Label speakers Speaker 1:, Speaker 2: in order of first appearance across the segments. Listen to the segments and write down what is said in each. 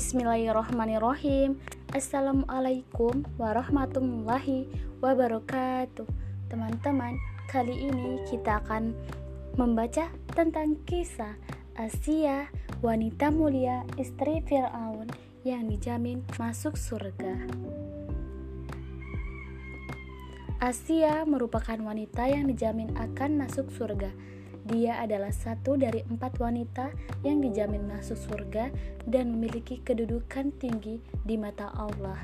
Speaker 1: Bismillahirrahmanirrahim Assalamualaikum warahmatullahi wabarakatuh Teman-teman, kali ini kita akan membaca tentang kisah Asia, wanita mulia, istri Fir'aun yang dijamin masuk surga. Asia merupakan wanita yang dijamin akan masuk surga. Dia adalah satu dari empat wanita yang dijamin masuk surga dan memiliki kedudukan tinggi di mata Allah.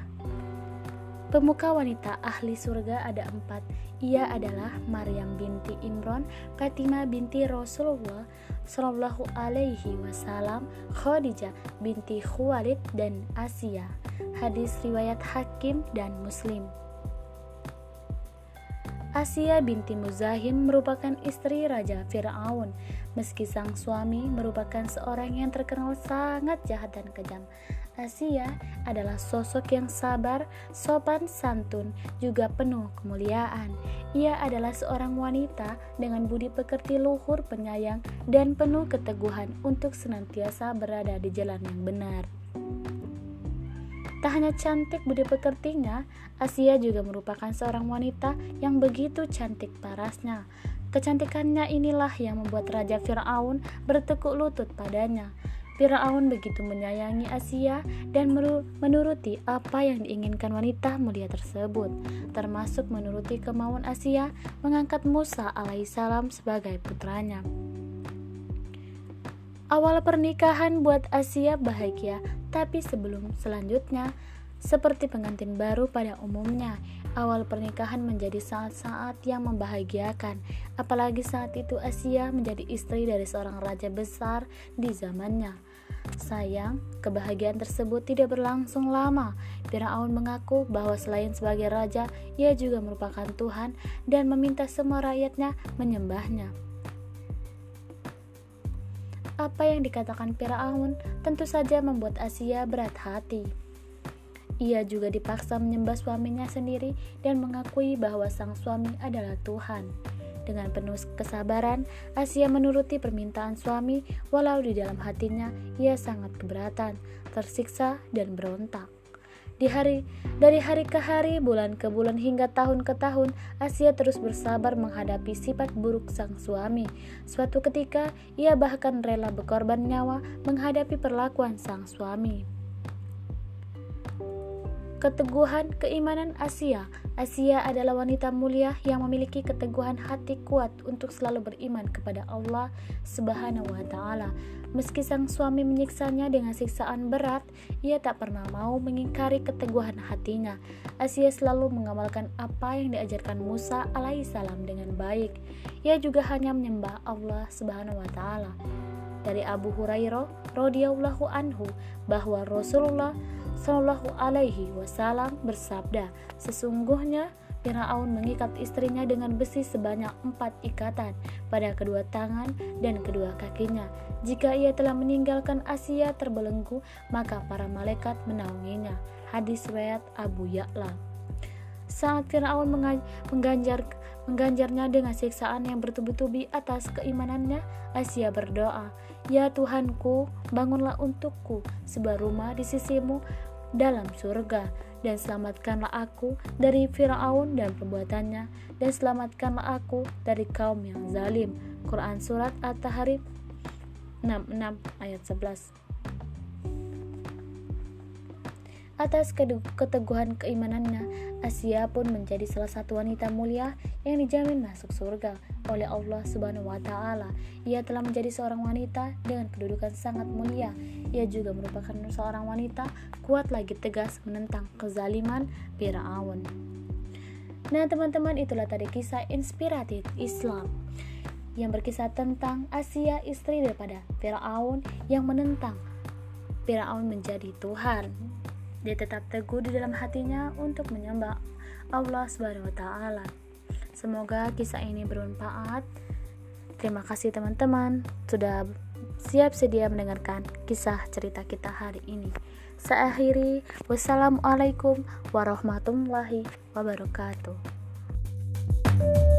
Speaker 1: Pemuka wanita ahli surga ada empat. Ia adalah Maryam binti Imron, Fatimah binti Rasulullah Shallallahu Alaihi Wasallam, Khadijah binti Khuwailid dan Asia. Hadis riwayat Hakim dan Muslim. Asia binti Muzahim merupakan istri Raja Fir'aun, meski sang suami merupakan seorang yang terkenal sangat jahat dan kejam. Asia adalah sosok yang sabar, sopan santun, juga penuh kemuliaan. Ia adalah seorang wanita dengan budi pekerti luhur, penyayang, dan penuh keteguhan untuk senantiasa berada di jalan yang benar. Hanya cantik budi pekertinya, Asia juga merupakan seorang wanita yang begitu cantik parasnya. Kecantikannya inilah yang membuat Raja Fir'aun bertekuk lutut padanya. Fir'aun begitu menyayangi Asia dan menuruti apa yang diinginkan wanita mulia tersebut, termasuk menuruti kemauan Asia mengangkat Musa alaihissalam sebagai putranya. Awal pernikahan buat Asia bahagia tapi sebelum selanjutnya, seperti pengantin baru pada umumnya, awal pernikahan menjadi saat-saat yang membahagiakan, apalagi saat itu Asia menjadi istri dari seorang raja besar di zamannya. Sayang, kebahagiaan tersebut tidak berlangsung lama. Firaun mengaku bahwa selain sebagai raja, ia juga merupakan Tuhan dan meminta semua rakyatnya menyembahnya. Apa yang dikatakan Firaun tentu saja membuat Asia berat hati. Ia juga dipaksa menyembah suaminya sendiri dan mengakui bahwa sang suami adalah Tuhan. Dengan penuh kesabaran, Asia menuruti permintaan suami, walau di dalam hatinya ia sangat keberatan, tersiksa, dan berontak. Di hari dari hari ke hari, bulan ke bulan hingga tahun ke tahun, Asia terus bersabar menghadapi sifat buruk sang suami. Suatu ketika, ia bahkan rela berkorban nyawa menghadapi perlakuan sang suami. Keteguhan keimanan Asia. Asia adalah wanita mulia yang memiliki keteguhan hati kuat untuk selalu beriman kepada Allah Subhanahu wa taala. Meski sang suami menyiksanya dengan siksaan berat, ia tak pernah mau mengingkari keteguhan hatinya. Asia selalu mengamalkan apa yang diajarkan Musa alaihissalam dengan baik. Ia juga hanya menyembah Allah Subhanahu wa taala. Dari Abu Hurairah radhiyallahu anhu bahwa Rasulullah Shallallahu Alaihi Wasallam bersabda, sesungguhnya Firaun mengikat istrinya dengan besi sebanyak empat ikatan pada kedua tangan dan kedua kakinya. Jika ia telah meninggalkan Asia terbelenggu, maka para malaikat menaunginya. Hadis riwayat Abu Ya'la. Saat Firaun mengganjar mengganjarnya dengan siksaan yang bertubi-tubi atas keimanannya, Asia berdoa, Ya Tuhanku, bangunlah untukku sebuah rumah di sisimu dalam surga. Dan selamatkanlah aku dari Firaun dan perbuatannya. Dan selamatkanlah aku dari kaum yang zalim. Quran surat At-Tahrim 66 ayat 11 Atas keteguhan keimanannya, Asia pun menjadi salah satu wanita mulia yang dijamin masuk surga oleh Allah Subhanahu wa taala. Ia telah menjadi seorang wanita dengan kedudukan sangat mulia. Ia juga merupakan seorang wanita kuat lagi tegas menentang kezaliman Firaun. Nah, teman-teman, itulah tadi kisah inspiratif Islam yang berkisah tentang Asia istri daripada Firaun yang menentang Firaun menjadi Tuhan dia tetap teguh di dalam hatinya untuk menyembah Allah Subhanahu wa taala. Semoga kisah ini bermanfaat. Terima kasih teman-teman sudah siap sedia mendengarkan kisah cerita kita hari ini. Saya akhiri, wassalamualaikum warahmatullahi wabarakatuh. thank you